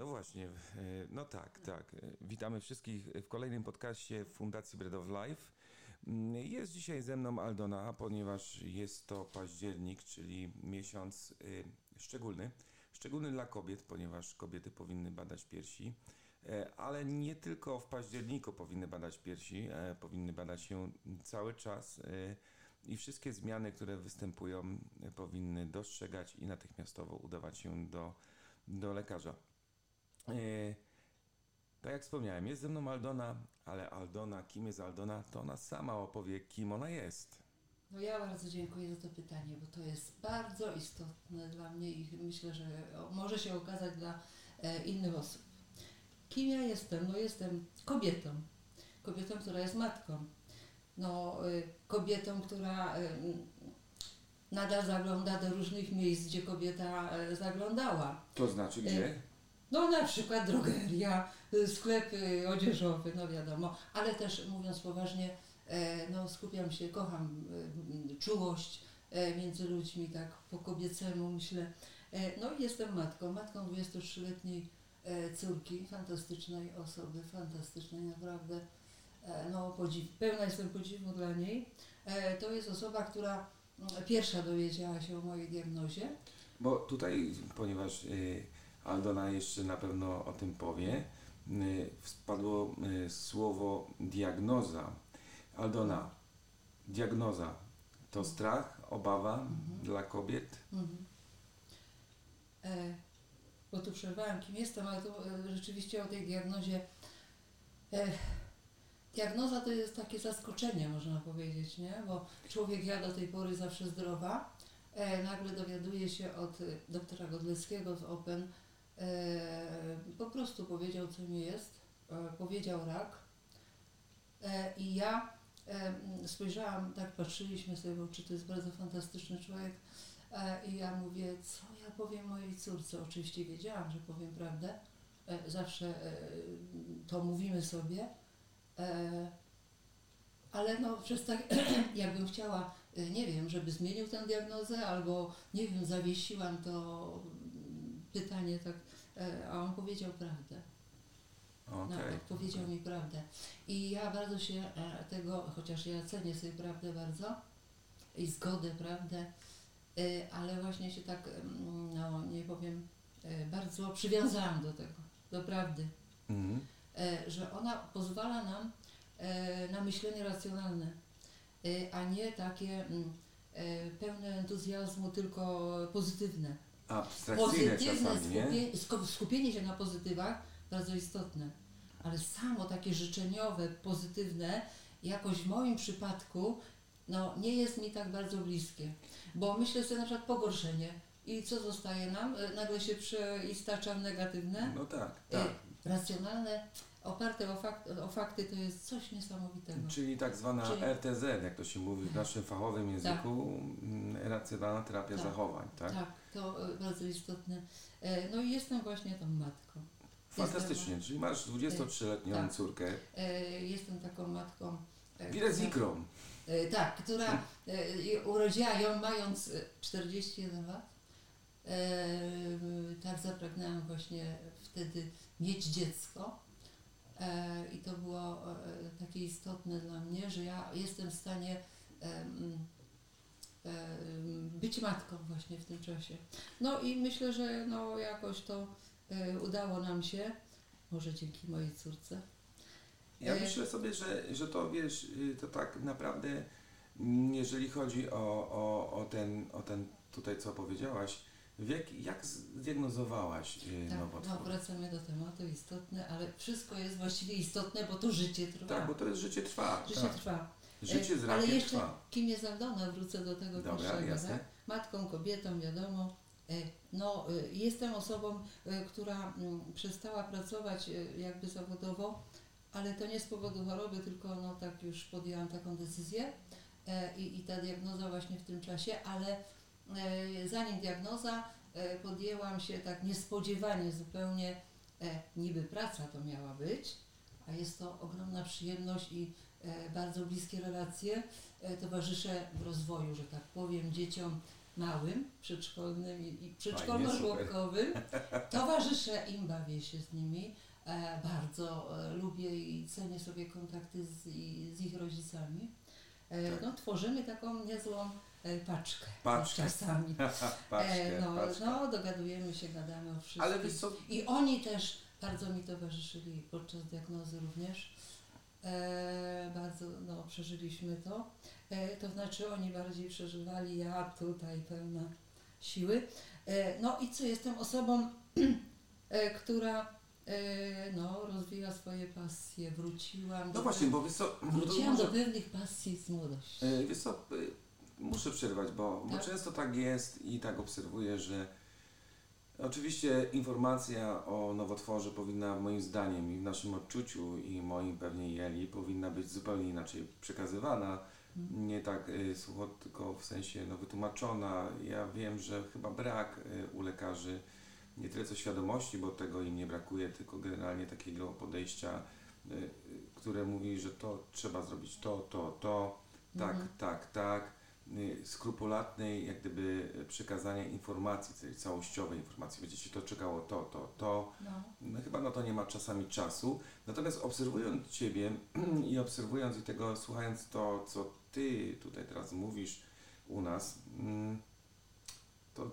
No właśnie, e, no tak, tak. E, Witamy wszystkich w kolejnym podcaście Fundacji Bread of Life. Mm, Jest dzisiaj ze mną Aldona, ponieważ jest to październik, czyli miesiąc e, szczególny. Szczególny dla kobiet, ponieważ kobiety powinny badać piersi. Ale nie tylko w październiku powinny badać piersi, powinny badać się cały czas i wszystkie zmiany, które występują, powinny dostrzegać i natychmiastowo udawać się do, do lekarza. E, Tak jak wspomniałem, jest ze mną Aldona, ale Aldona, kim jest Aldona, to ona sama opowie, kim ona jest. No ja bardzo dziękuję za to pytanie, bo to jest bardzo istotne dla mnie i myślę, że może się okazać dla e, innych osób. Kim ja jestem? No jestem kobietą. Kobietą, która jest matką. No, y, kobietą, która nadal zagląda do różnych miejsc, gdzie kobieta e, zaglądała. To znaczy gdzie? No na przykład drogeria, y, sklepy odzieżowe, no wiadomo, ale też mówiąc poważnie, e, no skupiam się, kocham y, czułość e, między ludźmi, tak po kobiecemu myślę. E, No i jestem matką, matką 23-letniej e, córki, fantastycznej osoby, fantastycznej naprawdę. No podziw, pełna jestem podziwu dla niej. To jest osoba, która mm, pierwsza dowiedziała się o mojej diagnozie. Bo tutaj, ponieważ y, Aldona jeszcze na pewno o tym powie, y, spadło y, słowo diagnoza. Aldona, diagnoza to strach, obawa dla kobiet? Mhm. E, bo tu przerwałam, kim jestem, ale to e, rzeczywiście o tej diagnozie. E, diagnoza to jest takie zaskoczenie, można powiedzieć, nie? Bo człowiek ja do tej pory zawsze zdrowa. E, nagle dowiaduje się od e, doktora Godleckiego z Open, po prostu powiedział, co mi jest. E, powiedział rak. E, I ja e, spojrzałam, tak patrzyliśmy sobie w oczy, to jest bardzo fantastyczny człowiek. E, I ja mówię, co ja powiem mojej córce? Oczywiście wiedziałam, że powiem prawdę. E, Zawsze e, to mówimy sobie. E, Ale no przez tak, jakbym chciała, e, nie wiem, żeby zmienił tę diagnozę, albo nie wiem, zawiesiłam to pytanie tak, e, a on powiedział prawdę. Okej. No, powiedział mi prawdę. I ja bardzo się e, tego, chociaż ja cenię sobie prawdę bardzo i zgodę, prawdę, e, ale właśnie się tak, mm, no nie powiem, bardzo przywiązałam do tego, do prawdy, e, że ona pozwala nam na myślenie racjonalne, a nie takie mm, pełne entuzjazmu, tylko pozytywne. Abstrakcyjne czasami, nie? skupie, skupienie się na pozytywach bardzo istotne, ale samo takie życzeniowe, pozytywne, jakoś w moim przypadku, no nie jest mi tak bardzo bliskie, bo myślę sobie na przykład pogorszenie i co zostaje nam? E, Nagle się przeistacza w negatywne. No tak, E, tak. Racjonalne, oparte o, fakt, o fakty to jest coś niesamowitego. Czyli tak zwana Czyli- RTZ, jak to się mówi w naszym fachowym języku, mm, racjonalna terapia Tak. zachowań, tak? Tak, to e, bardzo istotne. E, No i jestem właśnie tą matką. Fantastycznie, czyli masz 23-letnią Tak. córkę, E, Jestem taką matką. e, widać z ikrą. E, Tak, która e, urodziła ją mając e, 41 lat. E, Tak zapragnęłam właśnie wtedy mieć dziecko. E, I to było e, takie istotne dla mnie, że ja jestem w stanie e, e, być matką właśnie w tym czasie. No i myślę, że no jakoś to e, udało nam się, może dzięki mojej córce. Ja E, myślę sobie, że, że to wiesz, y, to tak naprawdę, jeżeli chodzi o, o, o, ten, o ten tutaj, co powiedziałaś, wiek, jak zdiagnozowałaś y, Tak, nowotwór? no wracamy do tematu, istotne, ale wszystko jest właściwie istotne, bo to życie trwa. Tak, bo to jest życie trwa. życie tak. trwa. Życie z E, Ale rakiem jeszcze trwa. kim jest Aldona, wrócę do tego Dobra, pierwszego, jasne. tak? Matką, kobietą, wiadomo. E, No, e, jestem osobą, która mm, przestała pracować jakby zawodowo, ale to nie z powodu choroby, tylko no tak już podjęłam taką decyzję i, i ta diagnoza właśnie w tym czasie, ale zanim diagnoza e, podjęłam się tak niespodziewanie zupełnie, e, niby praca to miała być, a jest to ogromna przyjemność i e, bardzo bliskie relacje. E, towarzyszę w rozwoju, że tak powiem, dzieciom małym, przedszkolnym i, przedszkolno-żłobkowym. Towarzyszę im, bawię się z nimi. E, bardzo e, lubię i cenię sobie kontakty z, z ich rodzicami. E, Tak. No, tworzymy taką niezłą e, paczkę, Paczkę. czasami. paczkę, E, no, paczkę. no, dogadujemy się, gadamy o wszystkim. Ale wiesz co, I oni też bardzo mi towarzyszyli podczas diagnozy również. E, bardzo no, przeżyliśmy to. E, to znaczy oni bardziej przeżywali, ja tutaj pełna siły. E, no i co, jestem osobą, e, która e, no, rozwija swoje pasje, wróciłam. no do właśnie, bo wiesz co, no Wróciłam do pewnych pasji z młodości. e, wiesz co, e, muszę przerwać, bo, bo Tak. często tak jest i tak obserwuję, że oczywiście informacja o nowotworze powinna moim zdaniem i w naszym odczuciu i moim pewnie Jeli powinna być zupełnie inaczej przekazywana. Mhm. Nie tak y, sucho, tylko w sensie no, wytłumaczona. Ja wiem, że chyba brak y, u lekarzy nie tyle co świadomości, bo tego im nie brakuje, tylko generalnie takiego podejścia, y, które mówi, że to trzeba zrobić to, to, to, tak, Mhm. tak, tak. Y, skrupulatnej jak gdyby przekazania informacji, tej całościowej informacji. Będzie się to czekało to, to, to. No. No, chyba na to nie ma czasami czasu. Natomiast obserwując Ciebie i obserwując i tego, słuchając to, co Ty tutaj teraz mówisz u nas, mm, to,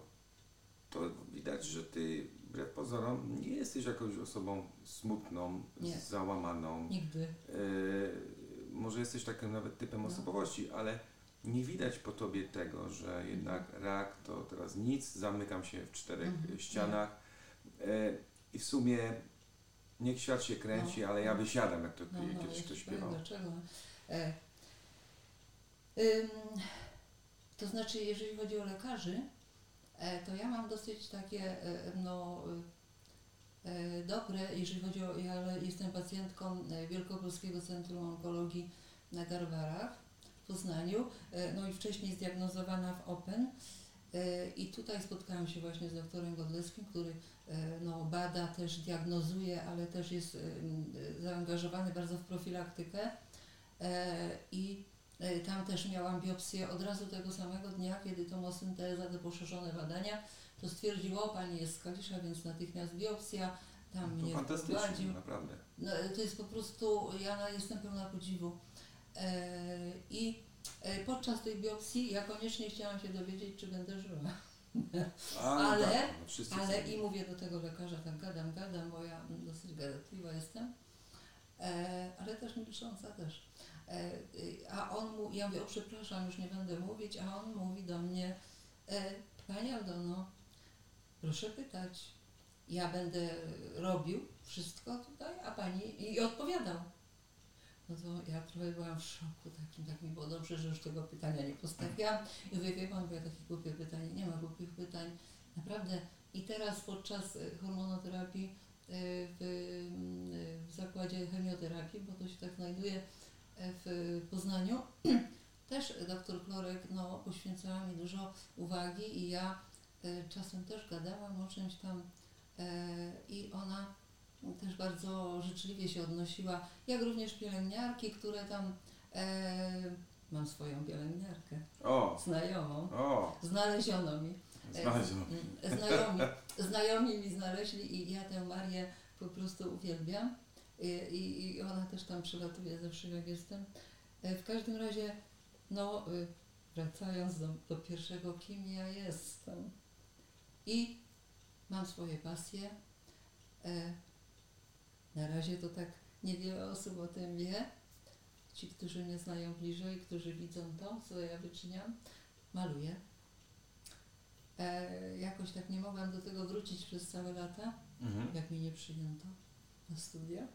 to widać, że Ty wbrew pozorom nie jesteś jakąś osobą smutną, Nie. załamaną. Nigdy. Yy, może jesteś takim nawet typem No. osobowości, ale nie widać po Tobie tego, że jednak rak to teraz nic, zamykam się w czterech Mhm. ścianach yy, i w sumie niech świat się kręci, No. ale ja wysiadam, jak to No, no, kiedyś ktoś śpiewał. dlaczego. E, ym, to znaczy, jeżeli chodzi o lekarzy, e, to ja mam dosyć takie e, no, e, e, dobre, jeżeli chodzi o, ja jestem pacjentką e, Wielkopolskiego Centrum Onkologii na Garbarach w Poznaniu, e, no i wcześniej zdiagnozowana w Open. E, I tutaj spotkałam się właśnie z doktorem Godlewskim, który e, no, bada, też diagnozuje, ale też jest zaangażowany bardzo w profilaktykę. I tam też miałam biopsję od razu tego samego dnia, kiedy tomosynteza, te poszerzone badania, to stwierdziło, Pani jest z Kalisza, więc natychmiast biopsja, tam To mnie fantastycznie, wprowadził. naprawdę. No, to jest po prostu, ja jestem pełna podziwu. E, I e, podczas tej biopsji ja koniecznie chciałam się dowiedzieć, czy będę żyła. A, no Ale- tak, no Ale i mówię do tego lekarza, tak gadam, gadam, bo ja dosyć gadatliwa jestem, e, ale też milcząca też. E, y, a on mu, ja mówię, o przepraszam, już nie będę mówić, a on mówi do mnie, e, Pani Aldono, proszę pytać, ja będę robił wszystko tutaj, a Pani, i odpowiadał. No to ja trochę byłam w szoku takim, tak mi było dobrze, że już tego pytania nie postawiłam. I mówię, wie Pan, bo ja takich głupich pytań, nie ma głupich pytań, naprawdę. I teraz podczas y, hormonoterapii y, w, y, w zakładzie chemioterapii, bo to się tak znajduje y, w Poznaniu, też doktor Klorek no, poświęcała mi dużo uwagi i ja czasem też gadałam o czymś tam i ona też bardzo życzliwie się odnosiła, jak również pielęgniarki, które tam e, mam swoją pielęgniarkę, O, znajomą, o, znaleziono mi. E, znalazłem. mm, Znajomi, znajomi mi znaleźli i ja tę Marię po prostu uwielbiam. I, i, i ona też tam przylatuje zawsze jak jestem. E, W każdym razie, no y, wracając do, do pierwszego, kim ja jestem. I mam swoje pasje. E, Na razie to tak niewiele osób o tym wie. Ci, którzy mnie znają bliżej, którzy widzą to, co ja wyczyniam, maluję. E, jakoś tak nie mogłam do tego wrócić przez całe lata, Mhm. jak mi nie przyjęto na studia,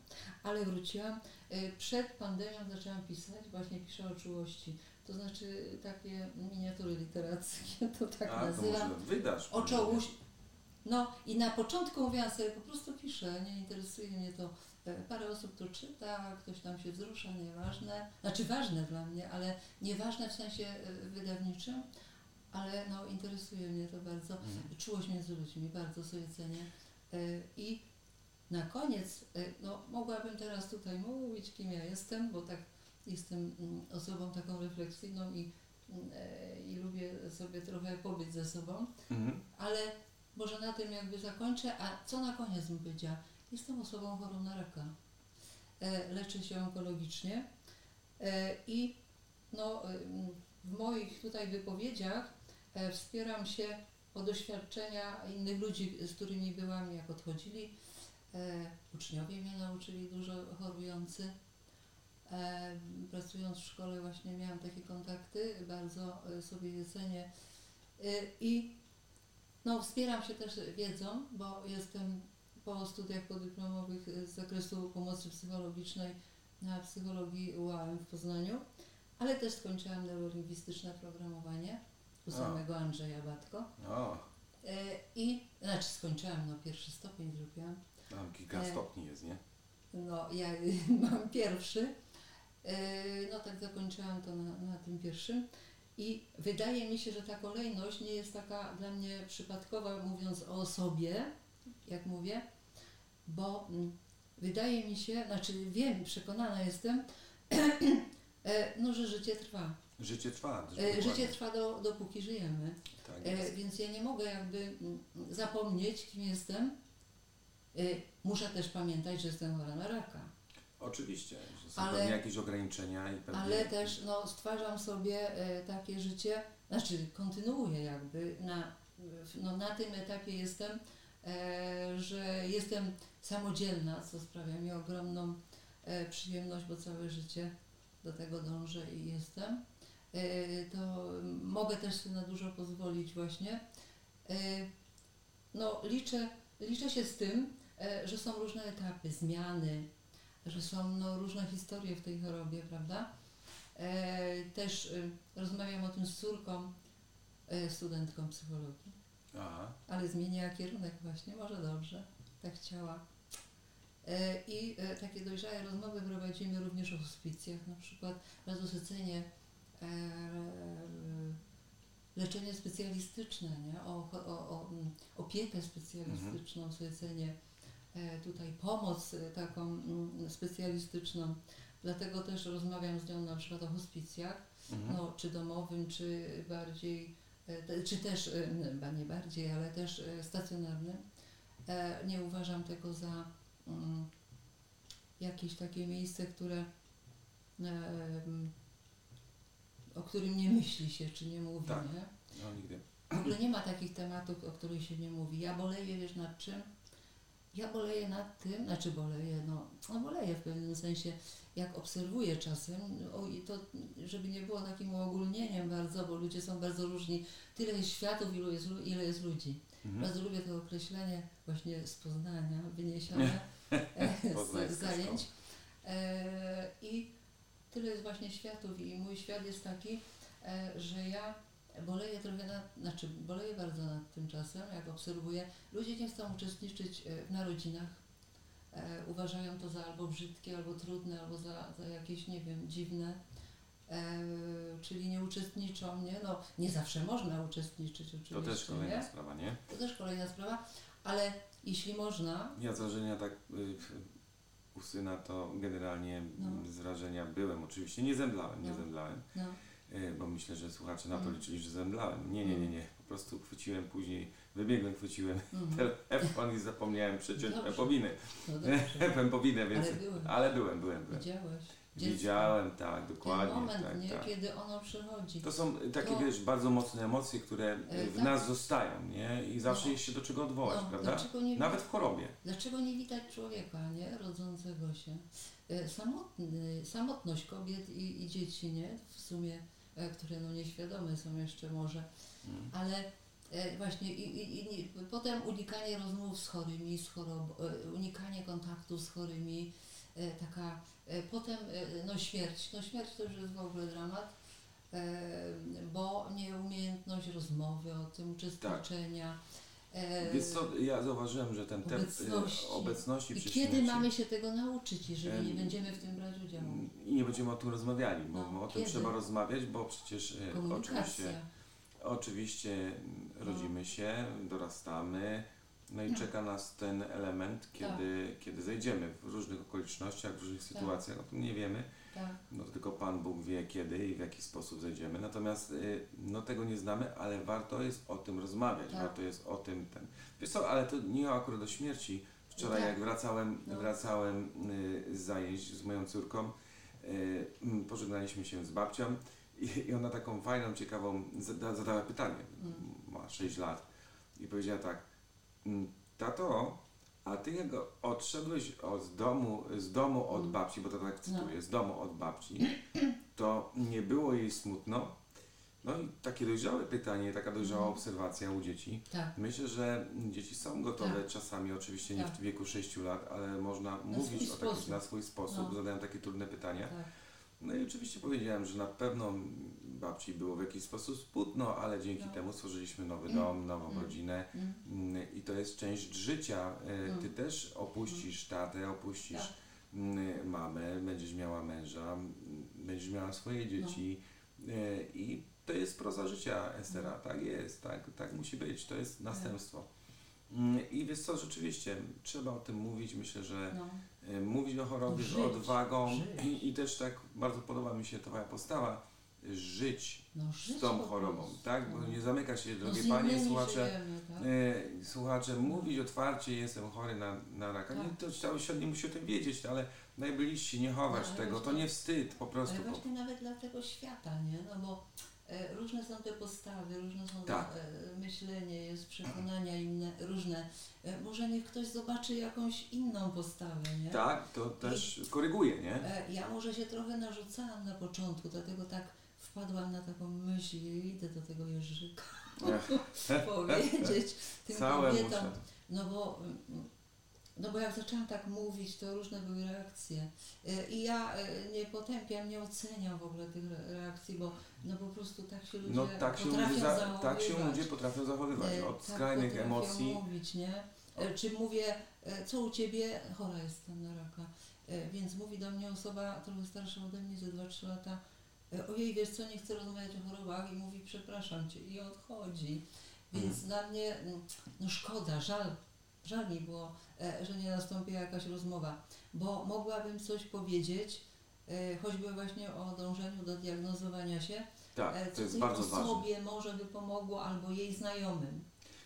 ale wróciłam. E, przed pandemią zaczęłam pisać, właśnie piszę o czułości. To znaczy takie miniatury literackie, to tak A, to nazywam. może wydasz. O czołości. No i na początku mówiłam sobie, po prostu piszę, nie interesuje mnie to. E, Parę osób to czyta, ktoś tam się wzrusza, nieważne. Znaczy ważne dla mnie, ale nieważne w sensie e, wydawniczym, ale no interesuje mnie to bardzo. Mhm. Czułość między ludźmi, bardzo sobie cenię. E, I na koniec, no mogłabym teraz tutaj mówić, kim ja jestem, bo tak jestem mm, osobą taką refleksyjną i e, i lubię sobie trochę pobyć ze sobą, Mhm. ale może na tym jakby zakończę, a co na koniec bym powiedziała? Jestem osobą chorą na raka. E, Leczę się onkologicznie e, i no, em, w moich tutaj wypowiedziach e, wspieram się o doświadczenia innych ludzi, z którymi byłam, jak odchodzili. E, Uczniowie mnie nauczyli dużo chorujący. E, Pracując w szkole właśnie miałam takie kontakty, bardzo e, sobie je cenię. E, I no, wspieram się też wiedzą, bo jestem po studiach podyplomowych z zakresu pomocy psychologicznej na psychologii UAM w Poznaniu, ale też skończyłam neurolingwistyczne programowanie u A. samego Andrzeja Batko. O, E, I, znaczy skończyłam, no pierwszy stopień zrobiłam. tam kilka E. stopni jest, nie? No, ja mam pierwszy. E, No tak zakończyłam to na, na tym pierwszym. I wydaje mi się, że ta kolejność nie jest taka dla mnie przypadkowa, mówiąc o sobie, jak mówię, bo mm, wydaje mi się, znaczy wiem, przekonana jestem, e, no, że życie trwa. Życie trwa. E, dokładnie. Życie trwa do, dopóki żyjemy. Tak E, jest. więc ja nie mogę jakby mm, zapomnieć, kim jestem. Muszę też pamiętać, że jestem chora na raka. Oczywiście, że są ale- pewnie jakieś ograniczenia i pewnie... Ale też no, stwarzam sobie e, takie życie, znaczy kontynuuję jakby, na, no, na tym etapie jestem, e, że jestem samodzielna, co sprawia mi ogromną e, przyjemność, bo całe życie do tego dążę i jestem. To mogę też sobie na dużo pozwolić właśnie. No, liczę, liczę się z tym, że są różne etapy, zmiany, że są no, różne historie w tej chorobie, prawda? E, też e, rozmawiam o tym z córką, e, studentką psychologii, Aha. ale zmieniła kierunek właśnie, może dobrze, tak chciała. E, I e, takie dojrzałe rozmowy prowadzimy również o hospicjach, na przykład cenię e, leczenie specjalistyczne, nie? O, o, o mm, opiekę specjalistyczną e, tutaj pomoc e, taką mm, specjalistyczną. Dlatego też rozmawiam z nią na przykład o hospicjach, Mhm. no, czy domowym, czy bardziej, e, czy też, e, chyba nie bardziej, ale też e, stacjonarnym. E, Nie uważam tego za mm, jakieś takie miejsce, które e, o którym nie myśli się, czy nie mówi, Tak. nie? No nigdy. W ogóle nie ma takich tematów, o których się nie mówi. Ja boleję, wiesz nad czym? Ja boleję nad tym, znaczy boleję, no, no boleję w pewnym sensie, jak obserwuję czasem, o, i to żeby nie było takim uogólnieniem bardzo, bo ludzie są bardzo różni. Tyle jest światów, ilu jest, ile jest ludzi. Mhm. Bardzo lubię to określenie właśnie z Poznania, wyniesione e, z zajęć. E, I tyle jest właśnie światów i mój świat jest taki, e, że ja boleję trochę nad, znaczy boleję bardzo nad tym czasem, jak obserwuję. Ludzie nie chcą uczestniczyć e, w narodzinach. E, uważają to za albo brzydkie, albo trudne, albo za, za jakieś, nie wiem, dziwne. E, czyli nie uczestniczą, nie? No, nie zawsze można uczestniczyć oczywiście, To też kolejna nie? sprawa, nie? To też kolejna sprawa, ale jeśli można, Ja z wrażenia tak y, u syna to generalnie No. z wrażenia byłem. Oczywiście nie zemdlałem, nie No. zemdlałem. no, Bo myślę, że słuchacze na to Mm. liczyli, że zemdlałem. Nie, nie, nie, nie. Po prostu chwyciłem później, wybiegłem, chwyciłem mhm. telefon i zapomniałem przeciąć Dobrze. pępowiny. no dobrze, Pępowinę, więc... ale byłem, Ale byłem, byłem, byłem. widziałeś. Dziecko. Widziałem, tak, dokładnie. Ten moment, tak, nie, tak. kiedy ono przychodzi. To są takie, To- wiesz, bardzo mocne emocje, które E, w tak. nas zostają, nie? I zawsze No. jest się do czego odwołać, no, prawda? Nie, Nawet w chorobie. dlaczego nie widać człowieka, nie? Rodzącego się. E, Samotny, samotność kobiet i, i dzieci, nie? W sumie, e, które no nieświadome są jeszcze może. Mm. Ale e, właśnie i, i, i potem unikanie rozmów z chorymi, z chorob, e, unikanie kontaktów z chorymi, e, taka, e, potem e, no śmierć, no śmierć to już jest w ogóle dramat, e, bo nieumiejętność rozmowy o tym, uczestniczenia. E, Więc to ja zauważyłem, że ten temat obecności. obecności I przy kiedy śmierci, mamy się tego nauczyć, jeżeli nie Em, będziemy w tym brać udziału? I nie będziemy o tym rozmawiali, bo No, o tym kiedy? trzeba rozmawiać, bo przecież e, oczywiście, oczywiście mm, rodzimy się, dorastamy, no i No. czeka nas ten element, kiedy, Tak. kiedy zejdziemy w różnych okolicznościach, w różnych sytuacjach, o tym nie wiemy. Tak. No tylko Pan Bóg wie kiedy i w jaki sposób zejdziemy. Natomiast y, no tego nie znamy, ale warto jest o tym rozmawiać, Tak. warto jest o tym ten. Wiesz co, ale to nie akurat do śmierci. Wczoraj Tak. jak wracałem, No. wracałem y, z zajęć z moją córką, y, mm, pożegnaliśmy się z babcią i, ona taką fajną, ciekawą zada, zadała pytanie. Mm. Ma 6 lat i powiedziała tak, "Mm, tato, a ty jak odszedłeś od, z domu, z domu od babci, bo to tak cytuję, No. z domu od babci, to nie było jej smutno? No i takie dojrzałe pytanie, taka dojrzała Mhm. obserwacja u dzieci. tak. Myślę, że dzieci są gotowe Tak. czasami, oczywiście nie Tak. w wieku 6 lat, ale można mówić swój o taki, sposób. na swój sposób, No. zadają takie trudne pytania. Tak. No i oczywiście powiedziałem, że na pewno babci było w jakiś sposób smutno, ale dzięki No. temu stworzyliśmy nowy dom, nową Mm. rodzinę Mm. Mm, i to jest część życia. E, Ty Mm. też opuścisz tatę, opuścisz Tak. mm, mamę, będziesz miała męża, mm, będziesz miała swoje dzieci e, i to jest proza życia Estera, No. tak jest, tak, tak musi być, to jest następstwo. Mm, I wiesz co, rzeczywiście trzeba o tym mówić, myślę, że No. E, mówić o chorobie z Żyć, odwagą żyć. i, i też tak bardzo podoba mi się twoja postawa, żyć No, żyć z tą po chorobą, tak? Bo No. nie zamyka się, No, drogie z panie, słuchacze, żyjemy, tak? e, słuchacze, mówić otwarcie, jestem chory na, na raka. Nie, Tak. to cały świat nie musi o tym wiedzieć, ale najbliżsi nie chować No, tego, to nie wstyd, po prostu. Ale Po, właśnie nawet dla tego świata, nie? No bo różne są te postawy, różne są Tak. e, myślenie, jest przekonania inne, różne. E, może niech ktoś zobaczy jakąś inną postawę, nie? tak, to też koryguje, nie? E, ja może się trochę narzucałam na początku, dlatego tak wpadłam na taką myśl, idę do tego Jerzyka powiedzieć tym Całe kobietom. muszę. No bo, mm, no bo jak zaczęłam tak mówić, to różne były reakcje. Y, I ja y, nie potępiam, nie oceniam w ogóle tych re- reakcji, bo no po prostu tak się ludzie No tak się, potrafią ludzie za, zachowywać. tak się ludzie potrafią zachowywać, Y, od tak skrajnych emocji. mówić, nie? Czy mówię, co u Ciebie? Chora jestem na raka. Więc mówi do mnie osoba trochę starsza ode mnie, ze 2-3 lata, ojej, wiesz co, nie chcę rozmawiać o chorobach i mówi, przepraszam Cię i odchodzi. Więc Mhm. dla mnie, mm, no szkoda, żal, żal mi było, e, że nie nastąpiła jakaś rozmowa, bo mogłabym coś powiedzieć, e, choćby właśnie o dążeniu do diagnozowania się, e, Tak, co to jest bardzo ważne. osobie może by pomogło, albo jej znajomym.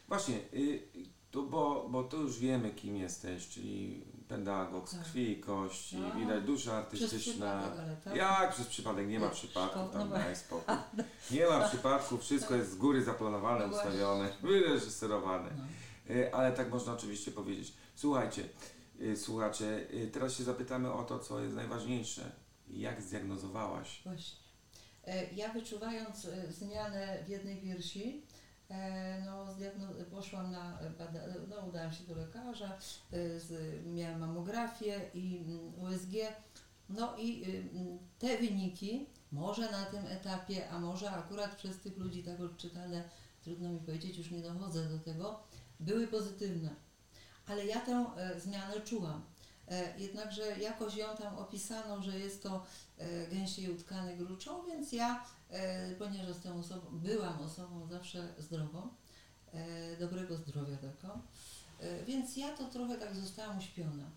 Właśnie, y, to bo, bo to już wiemy, kim jesteś, czyli pedagog z Tak. krwi i kości, No. widać dusza artystyczna. tak? Jak przez przypadek? Nie ma szko- tam no daj spokój. Nie ma przypadku, wszystko jest z góry zaplanowane, No ustawione, wyreżyserowane. No. Y, Ale tak można oczywiście powiedzieć. Słuchajcie, y, słuchacze, y, teraz się zapytamy o to, co jest najważniejsze. Jak zdiagnozowałaś? Właśnie. E, Ja wyczuwając e, zmianę w jednej piersi, e, no, poszłam na no, udałam się do lekarza, e, miałam mamografię i mm, USG, no i y, mm, te wyniki, może na tym etapie, a może akurat przez tych ludzi tak odczytane, trudno mi powiedzieć, już nie dochodzę do tego, były pozytywne. Ale ja tę e, zmianę czułam. E, jednakże jakoś ją tam opisano, że jest to e, gęsiej utkany gruczą, więc ja, ponieważ jestem osobą, byłam osobą zawsze zdrową, dobrego zdrowia e, więc ja to trochę tak zostałam uśpiona.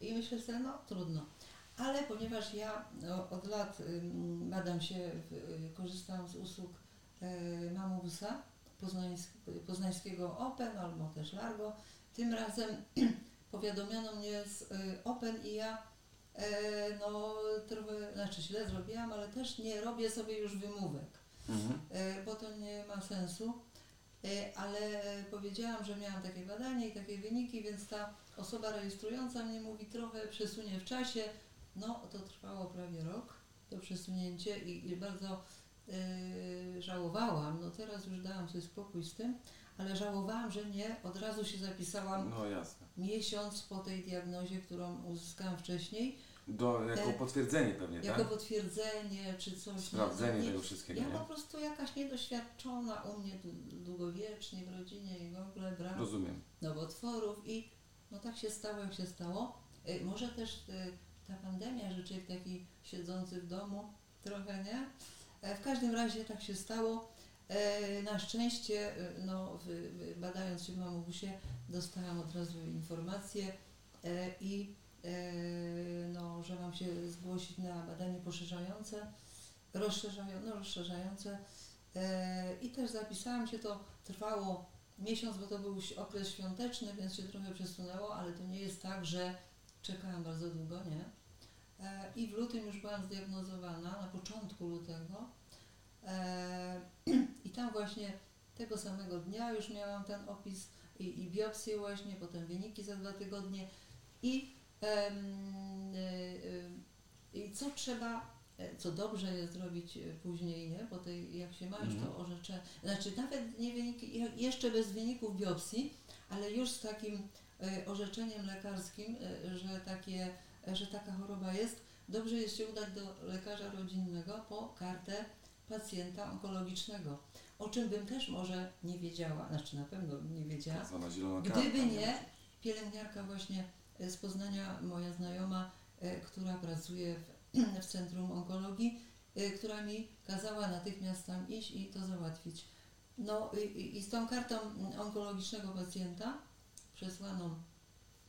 I myślę sobie, no trudno. Ale ponieważ ja no, od lat badam się, y, korzystam z usług poznańsk, poznańskiego Open albo też Largo, tym razem powiadomiono mnie z y, Open i ja e, no trochę, znaczy źle zrobiłam, ale też nie robię sobie już wymówek, Mhm. e, bo to nie ma sensu. E, ale powiedziałam, że miałam takie badanie i takie wyniki, więc ta osoba rejestrująca mnie mówi trochę przesunie w czasie. No to trwało prawie rok, to przesunięcie i, i bardzo żałowałam. No teraz już dałam sobie spokój z tym, ale żałowałam, że nie od razu się zapisałam No miesiąc po tej diagnozie, którą uzyskałam wcześniej, Do, jako E, potwierdzenie pewnie, jako tak? potwierdzenie czy coś. nie? Sprawdzenie Nie- tego wszystkiego, Ja nie? po prostu jakaś niedoświadczona u mnie dłu- długowiecznie w rodzinie i w ogóle brak Rozumiem. nowotworów i no tak się stało, jak się stało. Y, Może też y, ta pandemia, że człowiek taki siedzący w domu trochę, nie? E, W każdym razie tak się stało. E, Na szczęście, y, no, badając się w mamobusie, dostałam od razu informację e, i no, że mam się zgłosić na badanie poszerzające, rozszerzają, no, rozszerzające i też zapisałam się, to trwało miesiąc, bo to był okres świąteczny, więc się trochę przesunęło, ale to nie jest tak, że czekałam bardzo długo, nie? I w lutym już byłam zdiagnozowana, na początku lutego. I tam właśnie tego samego dnia już miałam ten opis i, i biopsję właśnie, potem wyniki za dwa tygodnie. I, i co trzeba E, co dobrze jest zrobić e, później, nie? Bo tej, jak się ma już to mhm. orzecze, znaczy nawet nie wyniki, jeszcze bez wyników biopsji, ale już z takim e, orzeczeniem lekarskim, że, takie, że taka choroba jest, dobrze jest się udać do lekarza rodzinnego po kartę pacjenta onkologicznego, o czym bym też może nie wiedziała, znaczy na pewno nie wiedziała, gdyby nie? pielęgniarka właśnie z Poznania, moja znajoma, która pracuje w w Centrum Onkologii, y, która mi kazała natychmiast tam iść i to załatwić. No i, i z tą kartą onkologicznego pacjenta przesłaną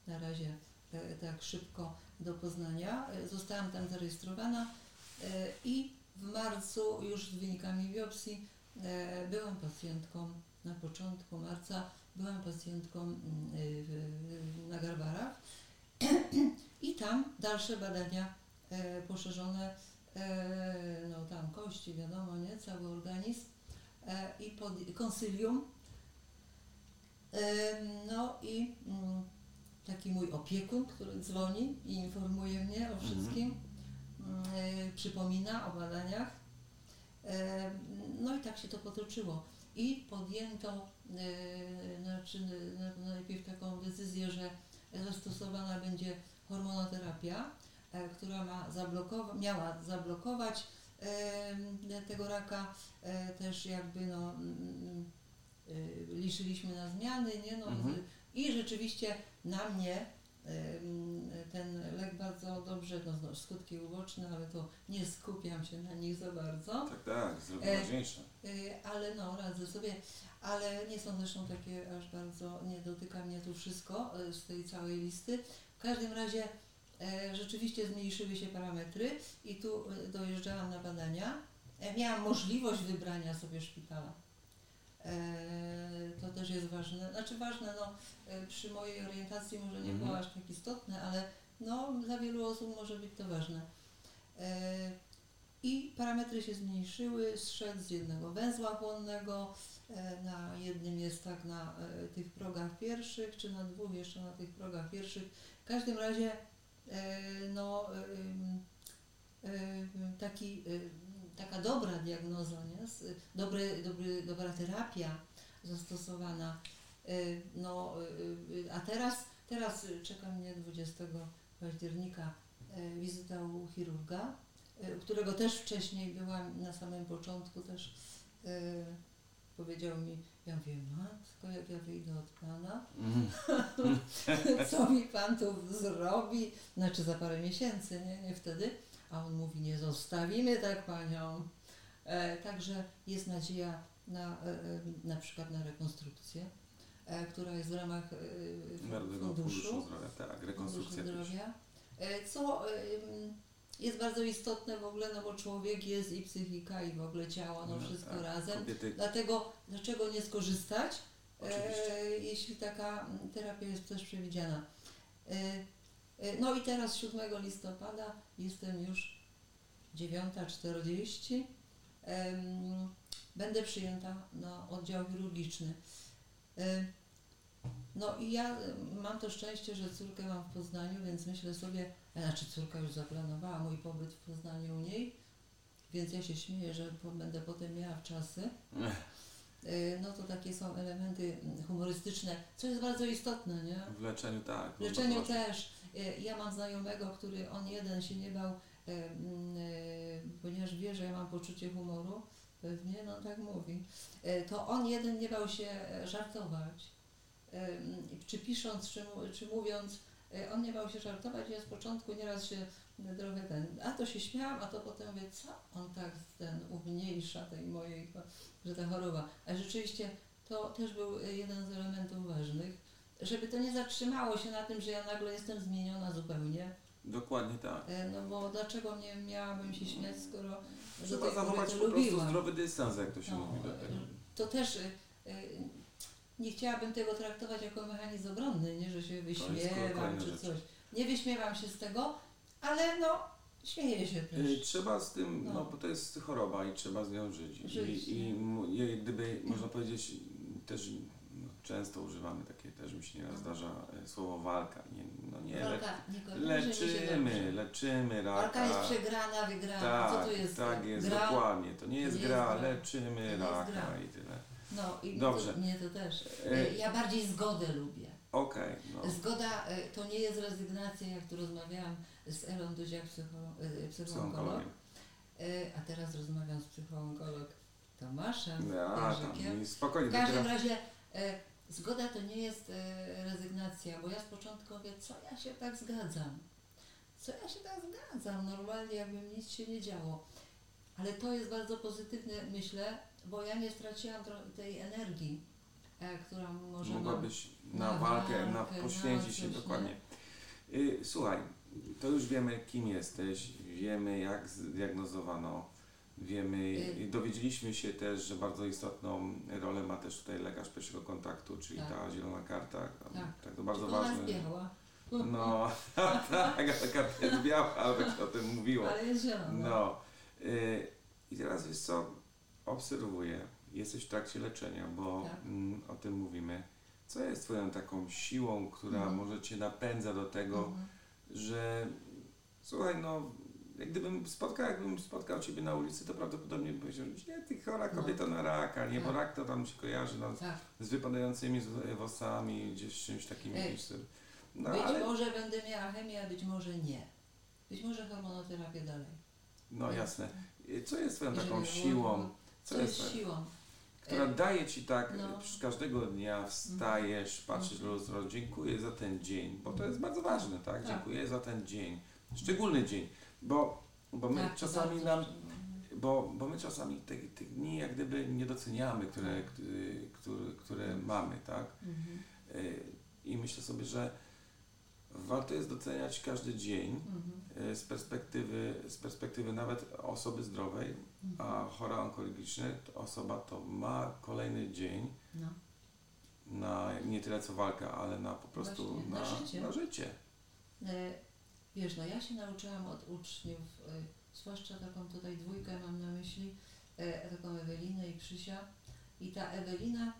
na razie e, tak szybko do Poznania, e, zostałam tam zarejestrowana e, i w marcu już z wynikami biopsji byłam pacjentką na początku marca, byłam pacjentką mm, na Garbarach i tam dalsze badania e, poszerzone, e, no tam kości, wiadomo, nie, cały organizm e, i pod, konsylium. E, no i mm, taki mój opiekun, który dzwoni i informuje mnie o mhm. wszystkim, mm, e, przypomina o badaniach. E, no i tak się to potoczyło. I podjęto znaczy, najpierw taką decyzję, że zastosowana będzie hormonoterapia, która ma zablokowa miała zablokować tego raka, też jakby no, mm, y, liczyliśmy na zmiany, nie? No, mhm. I rzeczywiście na mnie ten lek bardzo dobrze, no, no skutki uboczne, ale to nie skupiam się na nich za bardzo. Tak, tak, zrobię e, ważniejsze. ale no, radzę sobie, ale nie są zresztą takie aż bardzo, nie dotyka mnie tu wszystko z tej całej listy. W każdym razie E, rzeczywiście zmniejszyły się parametry i tu e, dojeżdżałam na badania. E, miałam możliwość wybrania sobie szpitala. To też jest ważne. Znaczy ważne, no, przy mojej orientacji może nie było mhm. aż tak istotne, ale no, dla wielu osób może być to ważne. I parametry się zmniejszyły, zszedł z jednego węzła chłonnego, na jednym jest tak na tych progach pierwszych, czy na dwóch jeszcze na tych progach pierwszych. W każdym razie E, no, e, e, taki, taka dobra diagnoza, nie? Dobry, dobry, dobra terapia zastosowana. No, a teraz, teraz czeka mnie 20 października wizyta u chirurga, którego też wcześniej byłam na samym początku też powiedział mi, ja mówię, matko, jak ja wyjdę od Pana, mm. co mi Pan tu zrobi? Znaczy za parę miesięcy, nie, nie wtedy. A on mówi, nie zostawimy tak Panią. E, także jest nadzieja na, e, e na przykład na rekonstrukcję, e, która jest w ramach e, funduszu, Zdrowia, tak, rekonstrukcja zdrowia. E, co jest bardzo istotne w ogóle, no bo człowiek jest i psychika i w ogóle ciało, no, no wszystko tak. razem. Kobiety... Dlatego dlaczego nie skorzystać, jeśli taka terapia jest też przewidziana. E, no i teraz 7 listopada jestem już 9.40. E, będę przyjęta na oddział chirurgiczny. No i ja mam to szczęście, że córkę mam w Poznaniu, więc myślę sobie, znaczy córka już zaplanowała mój pobyt w Poznaniu u niej, więc ja się śmieję, że będę potem miała czasy. Y, no to takie są elementy humorystyczne, co jest bardzo istotne, nie? W leczeniu tak. W leczeniu też. Y, ja mam znajomego, który on jeden się nie bał, y, ponieważ wie, że ja mam poczucie humoru, pewnie, no tak mówi, to on jeden nie bał się żartować. Czy pisząc, czy, czy mówiąc, E, on nie bał się żartować, ja z początku nieraz się trochę ten, a to się śmiałam, a to potem mówię, co on tak ten umniejsza tej mojej, że ta choroba. A rzeczywiście to też był jeden z elementów ważnych, żeby to nie zatrzymało się na tym, że ja nagle jestem zmieniona zupełnie. Dokładnie tak. E, No bo dlaczego nie miałabym się śmiać, skoro Trzeba zachować to po prostu lubiłam. zdrowy dystans, jak to się No, mówi do tego. To też y, y, nie chciałabym tego traktować jako mechanizm obronny, nie, że się wyśmiewam czy rzecz. coś. Nie wyśmiewam się z tego, ale no śmieję się też. Trzeba z tym, no. No. bo to jest choroba i trzeba z nią żyć. Żyć, I, i je- gdyby, można powiedzieć, też często używamy takie, też mi się nieraz zdarza e, słowo walka. Nie, no nie, le, Walka, nie leczymy, leczymy Walka jest raka. przegrana, wygrana. Tak, Co to jest? tak jest, gra? dokładnie. To nie jest nie gra, jest gra. leczymy To raka gra. i tyle. No i Dobrze. To, mnie to też. E, Y, Ja bardziej zgodę lubię. Okej, no. Zgoda to nie jest rezygnacja, jak tu rozmawiałam z Elą y, psychoonkolog. A teraz rozmawiam z psychoonkolog Tomaszem Ja, tam, spokojnie, W każdym razie e, zgoda to nie jest e, rezygnacja, bo ja z początku mówię, co ja się tak zgadzam? Co ja się tak zgadzam? Normalnie jakby nic się nie działo. Ale to jest bardzo pozytywne, myślę, bo ja nie straciłam tej energii, e, którą może. Mogłabyś na, na walkę, na poświęcić się dokładnie. Y, słuchaj, to już wiemy kim jesteś, wiemy jak zdiagnozowano, wiemy, Y. i dowiedzieliśmy się też, że bardzo istotną rolę ma też tutaj lekarz pierwszego kontaktu, czyli Tak. ta zielona karta. Tak, Tak. to bardzo ona ważne. zbiegła. No, tak, ale karta jest biała, ale się o tym mówiło. Ale jest zielona. No. Y, I teraz wiesz co, obserwuję, jesteś w trakcie leczenia, bo Tak. mm, o tym mówimy. Co jest twoją taką siłą, która Mhm. może cię napędza do tego, Mhm. że słuchaj, no gdybym spotkał, jakbym spotkał ciebie na ulicy, to prawdopodobnie bym powiedział, nie, ty chora No. kobieta na raka, nie, bo Tak. rak to tam się kojarzy no, Tak. z wypadającymi włosami, gdzieś czymś takim. Jakimś, no być ale, może będę miała chemię, a być może nie. Być może hormonoterapię dalej. no jasne. Y, Co jest twoją Jeżeli taką było- siłą, Co, co jest jest siłą? która E, daje ci tak, no. Mhm. no. każdego dnia wstajesz, patrzysz w lustro, dziękuję za ten dzień, bo to jest bardzo ważne, tak? Tak. Dziękuję za ten dzień, szczególny dzień, bo, bo my tak, czasami nam, szczególne. bo, bo my czasami tych, tych dni jak gdyby nie doceniamy, które, Tak. które, które mamy, tak? Mhm. Y, I myślę sobie, że warto jest doceniać każdy dzień Mhm. y, z perspektywy, z perspektywy nawet osoby zdrowej, Mhm. a chora onkologiczna to osoba to ma kolejny dzień, No. na nie tyle co walkę, ale na po prostu na, na życie. na życie. E, Wiesz, no ja się nauczyłam od uczniów, e, zwłaszcza taką tutaj dwójkę mam na myśli, e, taką Ewelinę i Krzysia. I ta Ewelina,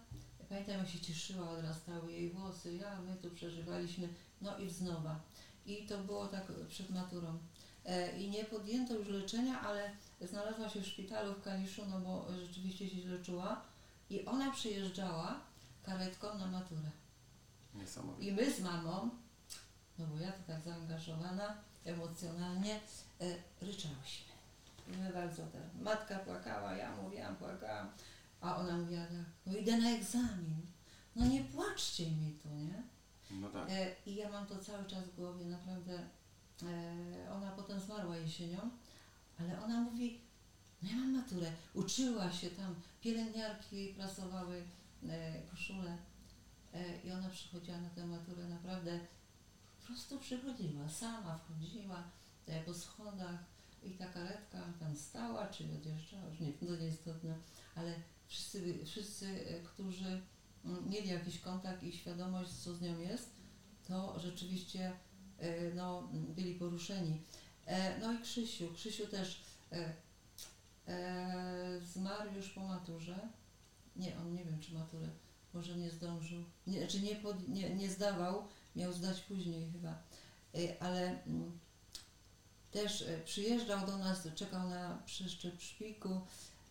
pamiętam jak się cieszyła, odrastały jej włosy, ja, my tu przeżywaliśmy, no i wznowa. I to było tak przed maturą. E, I nie podjęto już leczenia, ale znalazła się w szpitalu w Kaliszu, no bo rzeczywiście się źle czuła. I ona przyjeżdżała karetką na maturę. Niesamowite. I my z mamą, no bo ja to tak zaangażowana emocjonalnie, e, ryczałyśmy. I my bardzo tak. Matka płakała, ja mówiłam, płakałam, a ona mówiła tak, no idę na egzamin. No nie płaczcie mi tu, nie? No tak. E, I ja mam to cały czas w głowie, naprawdę. E, ona potem zmarła jesienią, ale ona mówi, no ja mam maturę. Uczyła się tam, pielęgniarki prasowały e, koszule e, i ona przychodziła na tę maturę, naprawdę po prostu przychodziła, sama wchodziła po schodach i ta karetka tam stała, czy odjeżdżała, już nie, to nieistotne, ale wszyscy, wszyscy e, którzy mm, mieli jakiś kontakt i świadomość, co z nią jest, to rzeczywiście e, no, byli poruszeni. E, No i Krzysiu, Krzysiu też zmarł już po maturze. Nie, on nie wiem, czy maturę może nie zdążył, nie, czy nie, pod, nie, nie zdawał, miał zdać później chyba, E, ale mm, też e, przyjeżdżał do nas, czekał na przeszczep szpiku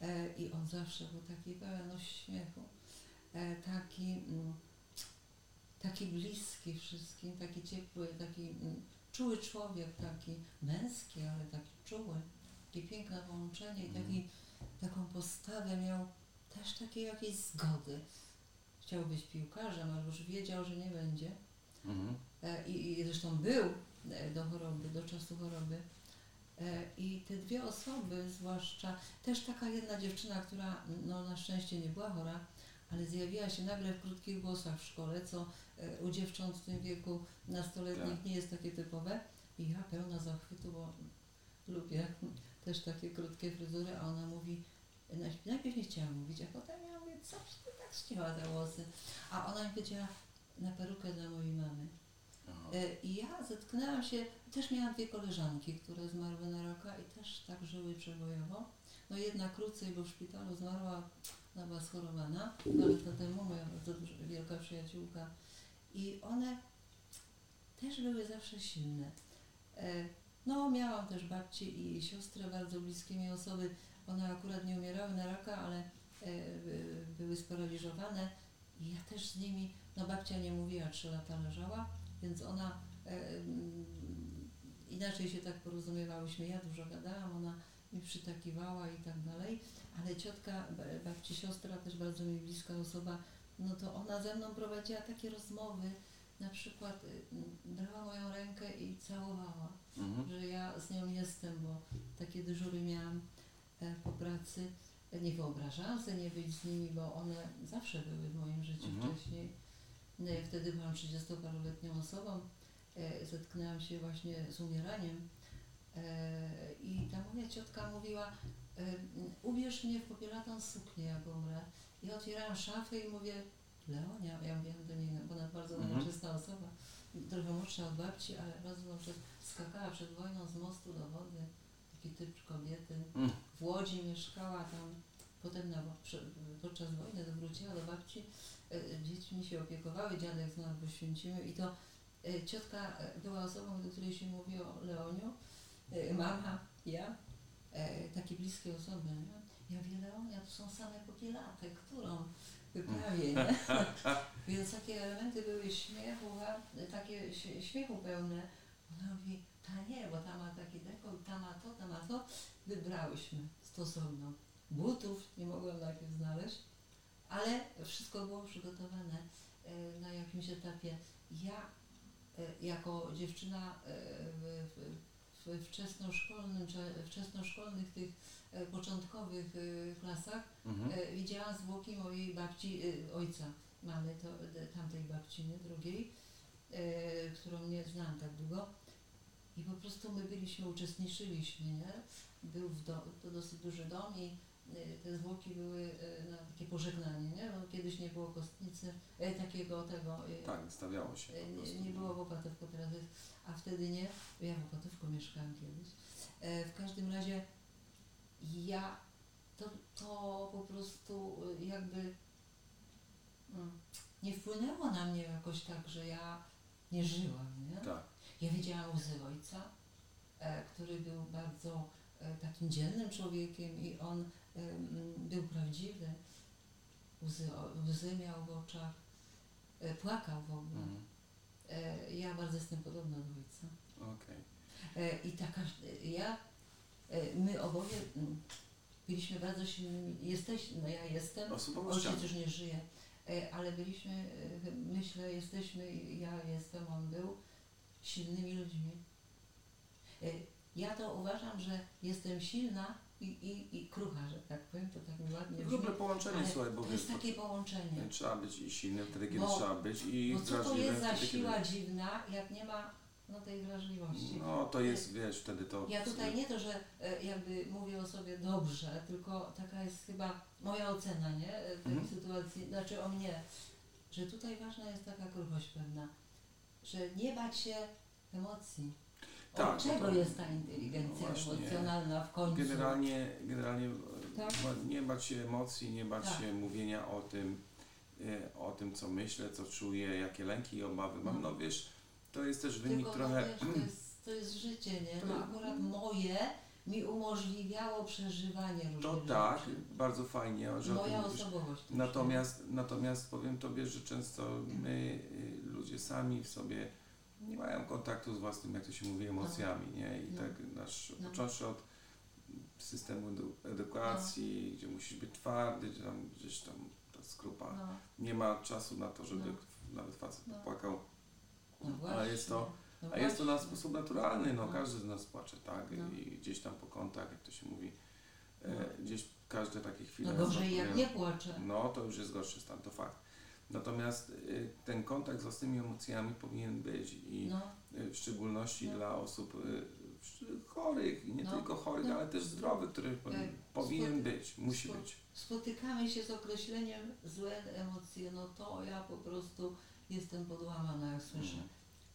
e, i on zawsze był taki pełen śmiechu, e, taki, mm, taki bliski wszystkim, taki ciepły, taki mm, czuły człowiek, taki męski, ale taki czuły, takie piękne połączenie i taki, taką postawę miał też takiej jakiejś zgody. Chciał być piłkarzem, ale już wiedział, że nie będzie. Mhm. I, I zresztą był e, do choroby, do czasu choroby. E, I te dwie osoby, zwłaszcza też taka jedna dziewczyna, która no, na szczęście nie była chora, ale zjawiła się nagle w krótkich włosach w szkole, co u dziewcząt w tym wieku nastoletnich Tak. nie jest takie typowe. I ja pełna zachwytu, bo lubię też takie krótkie fryzury, a ona mówi, najpierw- najpierw nie chciała mówić, a potem ja mówię, coś ty tak ścięła te włosy. A ona mi powiedziała, na perukę dla mojej mamy. Aha. E, I ja zetknęłam się, też miałam dwie koleżanki, które zmarły na raka i też tak żyły przebojowo. No jedna krócej, bo w szpitalu zmarła, ona była schorowana, dwa lata temu, moja bardzo duża, wielka przyjaciółka. I one też były zawsze silne. E, No, miałam też babci i siostrę, bardzo bliskie mi osoby. One akurat nie umierały na raka, ale e, by- były sparaliżowane. I ja też z nimi, no babcia nie mówiła, trzy lata leżała, więc ona e, mm, inaczej się tak porozumiewałyśmy. Ja dużo gadałam, ona mi przytakiwała i tak dalej, ale ciotka, ba- babci siostra, też bardzo mi bliska osoba, no to ona ze mną prowadziła takie rozmowy, na przykład y, brała moją rękę i całowała, Mhm. że ja z nią jestem, bo takie dyżury miałam e, po pracy. E, Nie wyobrażałam sobie nie być z nimi, bo one zawsze były w moim życiu Mhm. wcześniej. No, ja wtedy byłam 30-paroletnią osobą, e, zetknęłam się właśnie z umieraniem e, i ta moja ciotka mówiła, e, ubierz mnie w popielatą suknię, jak umrę. I otwierałam szafę i mówię, Leonia, ja mówiłam do niej, bo ona bardzo Mhm. nowoczesna osoba, trochę młodsza od babci, ale bardzo przez, skakała przed wojną z mostu do wody, taki typ kobiety. Mm. W Łodzi mieszkała tam, potem na, podczas wojny wróciła do babci, e, dziećmi się opiekowały, dziadek zmarł w Oświęcimiu i to e, ciotka e, była osobą, do której się mówi o Leoniu, e, mama, ja, e, takie bliskie osoby. Nie? Ja mówię, Leonia, to są same popielate, którą wyprawię, nie? Więc takie elementy były śmiechu, takie śmiechu pełne. Ona mówi, ta nie, bo ta ma taki dekolt, ta ma to, ta ma to. Wybrałyśmy stosowno. Butów nie mogłam najpierw znaleźć, ale wszystko było przygotowane e, na jakimś etapie. Ja e, jako dziewczyna e, w, wczesnoszkolnym, wczesnoszkolnych tych początkowych klasach Mhm. Widziałam zwłoki mojej babci, ojca, mamy to, tamtej babciny drugiej, którą nie znam tak długo. I po prostu my byliśmy, uczestniczyliśmy, nie? Był w do, to dosyć duży dom i te zwłoki były e, na takie pożegnanie, nie? Bo kiedyś nie było kostnicy, e, takiego tego, e, Tak, stawiało się nie, nie było w Opatówku, teraz jest, a wtedy nie. Ja w Opatówku mieszkałam kiedyś. E, w każdym razie ja to, to po prostu y, jakby mm, nie wpłynęło na mnie jakoś tak, że ja nie żyłam, nie? Tak. Ja widziałam łzy ojca, e, który był bardzo e, takim dzielnym człowiekiem i on był prawdziwy. Łzy, łzy miał w oczach, e, płakał w ogóle. Mhm. E, ja bardzo jestem podobna do ojca. Okej. E, I taka, ja, my oboje mm, byliśmy bardzo silnymi, jesteśmy, no ja jestem, ojciec już nie żyje, ale byliśmy, myślę, jesteśmy, ja jestem, on był, silnymi ludźmi. Ja to uważam, że jestem silna i, i, i krucha, że tak powiem, to tak mi ładnie W brzmi. połączenie, ale słuchaj, bo to wiesz, jest takie połączenie. trzeba być i silnym wtedy, kiedy Bo- trzeba być i Bo co to wrażliwym jest za wtedy, kiedy... siła dziwna, jak nie ma no, tej wrażliwości? No to jest, wiesz, wtedy to... Ja tutaj nie to, że e, jakby mówię o sobie dobrze, tylko taka jest chyba moja ocena, nie? E, Tej Mhm. sytuacji, znaczy o mnie, że tutaj ważna jest taka kruchość pewna, że nie bać się emocji. Tak, Od czego no to- jest ta inteligencja no właśnie. emocjonalna w końcu? Generalnie, generalnie Tak. ma- nie bać się emocji, nie bać Tak. się mówienia o tym, e, o tym, co myślę, co czuję, jakie lęki i obawy mam. No. No wiesz, to jest też wynik Tylko trochę... no, wiesz, to, jest, to jest życie, nie? No To- akurat moje mi umożliwiało przeżywanie różnych To tak, rzeczy. bardzo fajnie, że o tym Moja mówisz. osobowość. też, Natomiast, natomiast powiem Tobie, że często my, y, ludzie sami w sobie, nie mają kontaktu z własnym, jak to się mówi, emocjami, nie? I No. tak nasz, No. począwszy od systemu edu- edukacji, No. gdzie musisz być twardy, gdzie tam gdzieś tam ta skrupa, No, nie ma czasu na to, żeby No. nawet facet No. popłakał. no Ale jest to- no A jest to na sposób naturalny, no No. każdy z nas płacze, tak? No. I gdzieś tam po kątach, jak to się mówi, E, gdzieś każde takie chwile. No gorzej jak nie płacze. No to już jest gorszy stan, to fakt. Natomiast y, ten kontakt z własnymi emocjami powinien być i No, y, w szczególności No. dla osób y, chorych i nie No. tylko chorych, No. ale też zdrowych, który Tak. powinien być, musi spo- być. spotykamy się z określeniem złe emocje, no to ja po prostu jestem podłamana, jak słyszę. Mhm.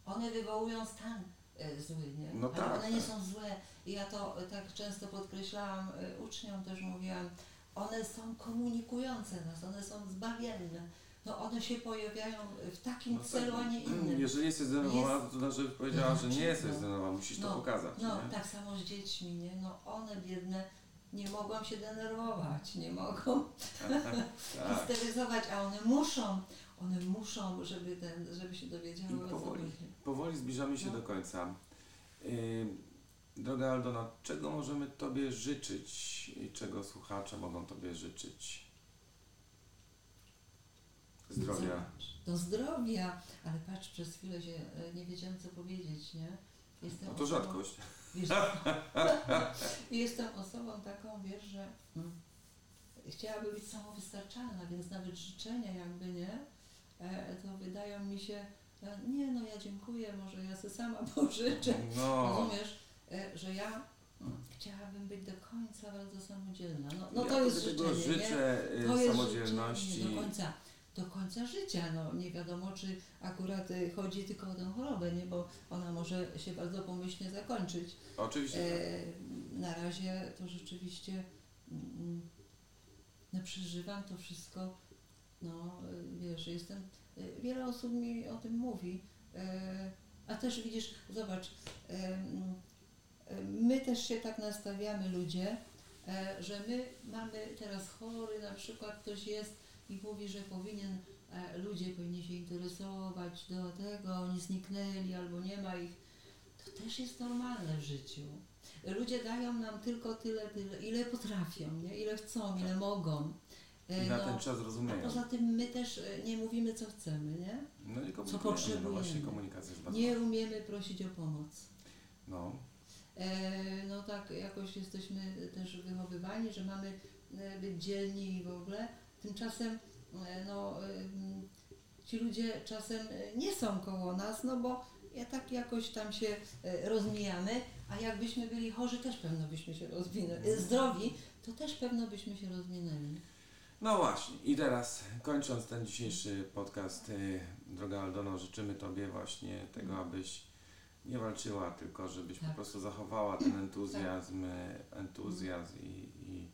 One wywołują stan e, zły, nie? No Ale tak, one nie tak. są złe. I ja to e, tak często podkreślałam e, uczniom, też mówiłam, one są komunikujące nas, one są zbawienne. No one się pojawiają w takim No tak, celu, a nie innym. Jeżeli jesteś zdenerwowana, to znaczy powiedziała, że nie jesteś No. zdenerwowana, musisz to No, pokazać. No, nie? tak samo z dziećmi, nie? No one biedne nie mogą się denerwować, nie mogą tak. histeryzować, a one muszą, one muszą, żeby, ten, żeby się dowiedziały I powoli. Powoli zbliżamy się No. do końca. Yy, droga Aldona, czego możemy Tobie życzyć i czego słuchacze mogą Tobie życzyć? Zdrowia. Do zdrowia, ale patrz, przez chwilę się e, nie wiedziałam co powiedzieć, nie? Jestem No to osobą- rzadkość. Wiesz, jestem osobą taką, wiesz, że mm, chciałabym być samowystarczalna, więc nawet życzenia jakby nie, e, to wydają mi się, e, nie no ja dziękuję, może ja sobie sama pożyczę. No, Rozumiesz, e, że ja mm, chciałabym być do końca bardzo samodzielna. No, no ja to jest życzenie, nie? życzę y, To jest samodzielności. życzenie do końca, do końca życia. No, nie wiadomo, czy akurat y, chodzi tylko o tę chorobę, nie? bo ona może się bardzo pomyślnie zakończyć. Oczywiście. tak. E, na razie to rzeczywiście mm, no, przeżywam to wszystko. No, y, wiesz, jestem. y, Wiele osób mi o tym mówi. E, a też widzisz, zobacz, e, mm, e, my też się tak nastawiamy ludzie, e, że my mamy teraz chory, na przykład ktoś jest i mówi, że powinien, e, ludzie powinni się interesować do tego, oni zniknęli albo nie ma ich. To też jest normalne w życiu. Ludzie dają nam tylko tyle, tyle ile potrafią, nie? ile chcą, ile mogą. E, I na no, ten czas a rozumieją. poza tym my też e, nie mówimy, co chcemy, nie? No i komunikujemy. potrzebujemy. No właśnie komunikacja jest bardzo Nie umiemy prosić o pomoc. No, E, no tak, jakoś jesteśmy też wychowywani, że mamy być dzielni i w ogóle. Tymczasem e, no, e, ci ludzie czasem e, nie są koło nas, no bo ja tak jakoś tam się rozmijamy, a jakbyśmy byli chorzy, też pewno byśmy się rozwinęli. Zdrowi, to też pewno byśmy się rozwinęli. No właśnie, i teraz kończąc ten dzisiejszy podcast, droga Aldono, życzymy Tobie właśnie tego, abyś nie walczyła, tylko żebyś po Tak. prostu zachowała ten entuzjazm, entuzjazm i, i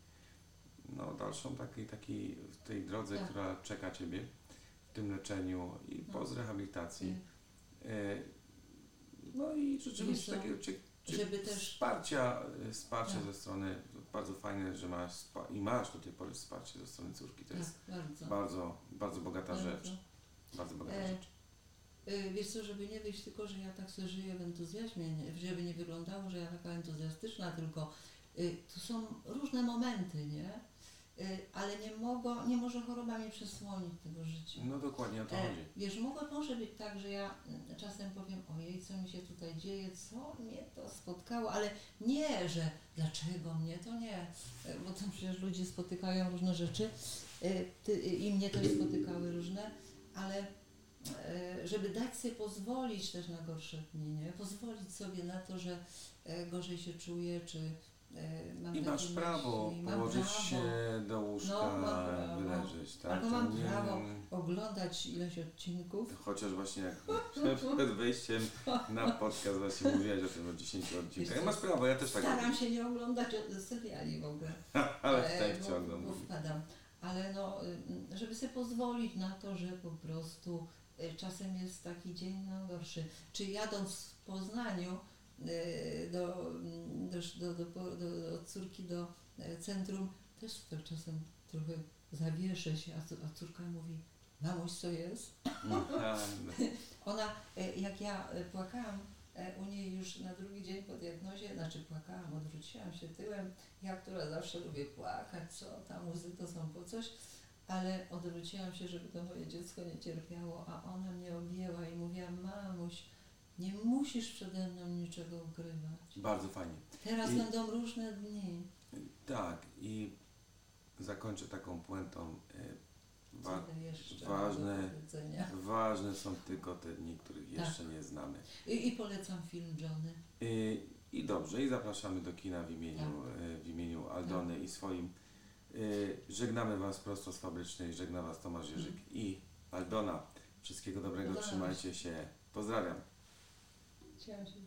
no, dalszą taki, taki w tej drodze, Tak. która czeka Ciebie w tym leczeniu i No. po rehabilitacji. Y, Y, No i życzymy Wiesz takiego cie, cie, żeby też- wsparcia, y, wsparcia Tak. ze strony, bardzo fajne, że masz i masz do tej pory wsparcie ze strony córki. To Tak, jest bardzo. bardzo, bardzo bogata bardzo. rzecz. Bardzo bogata E, rzecz. Y, Wiesz co, żeby nie wyjść tylko, że ja tak sobie żyję w entuzjazmie, żeby nie wyglądało, że ja taka entuzjastyczna, tylko y, tu są różne momenty, nie? Y, ale nie mogą, nie może choroba mi przesłonić tego życia. No dokładnie o to E, chodzi. wiesz, mogło, może być tak, że ja mm, czasem powiem, ojej, co mi się tutaj dzieje, co mnie to spotkało, ale nie, że dlaczego mnie, to nie, E, bo tam przecież ludzie spotykają różne rzeczy ty, i mnie też spotykały różne, ale żeby dać sobie pozwolić też na gorsze dni, nie? Pozwolić sobie na to, że gorzej się czuję, czy mam I masz prawo myśli, położyć prawo. się do łóżka, No, wyleżeć, tak? Albo mam prawo. oglądać ileś odcinków. Chociaż właśnie jak przed wejściem na podcast właśnie mówiłaś o tym o 10 odcinkach. Masz prawo, ja też tak Staram robię. się nie oglądać seriali w ogóle. Ale w bo, oglądam. bo wpadam. Ale no, y, żeby sobie pozwolić na to, że po prostu y, czasem jest taki dzień no, gorszy. Czy jadąc w Poznaniu y, do, mm, do, do, do, od córki do e, centrum, też tak czasem trochę zawieszę się, a, có- a córka mówi, mamuś co jest? Aha, Ona, e, jak ja e, płakałam u niej już na drugi dzień po diagnozie, znaczy płakałam, odwróciłam się tyłem, ja, która zawsze lubię płakać, co tam łzy to są po coś, ale odwróciłam się, żeby to moje dziecko nie cierpiało, a ona mnie objęła i mówiła, mamuś, nie musisz przede mną niczego ukrywać. Bardzo fajnie. Teraz I- będą różne dni. Tak, i zakończę taką puentą. y, Wa- ważne- ważne są tylko te dni, których jeszcze nie znamy. I, I polecam film Johnny. Y, I dobrze, i zapraszamy do kina w imieniu, Tak. y, w imieniu Aldony i swoim. Żegnamy Was prosto z fabrycznej, żegna Was Tomasz Jerzyk i Aldona. Wszystkiego dobrego, trzymajcie się. Pozdrawiam. Chciałam się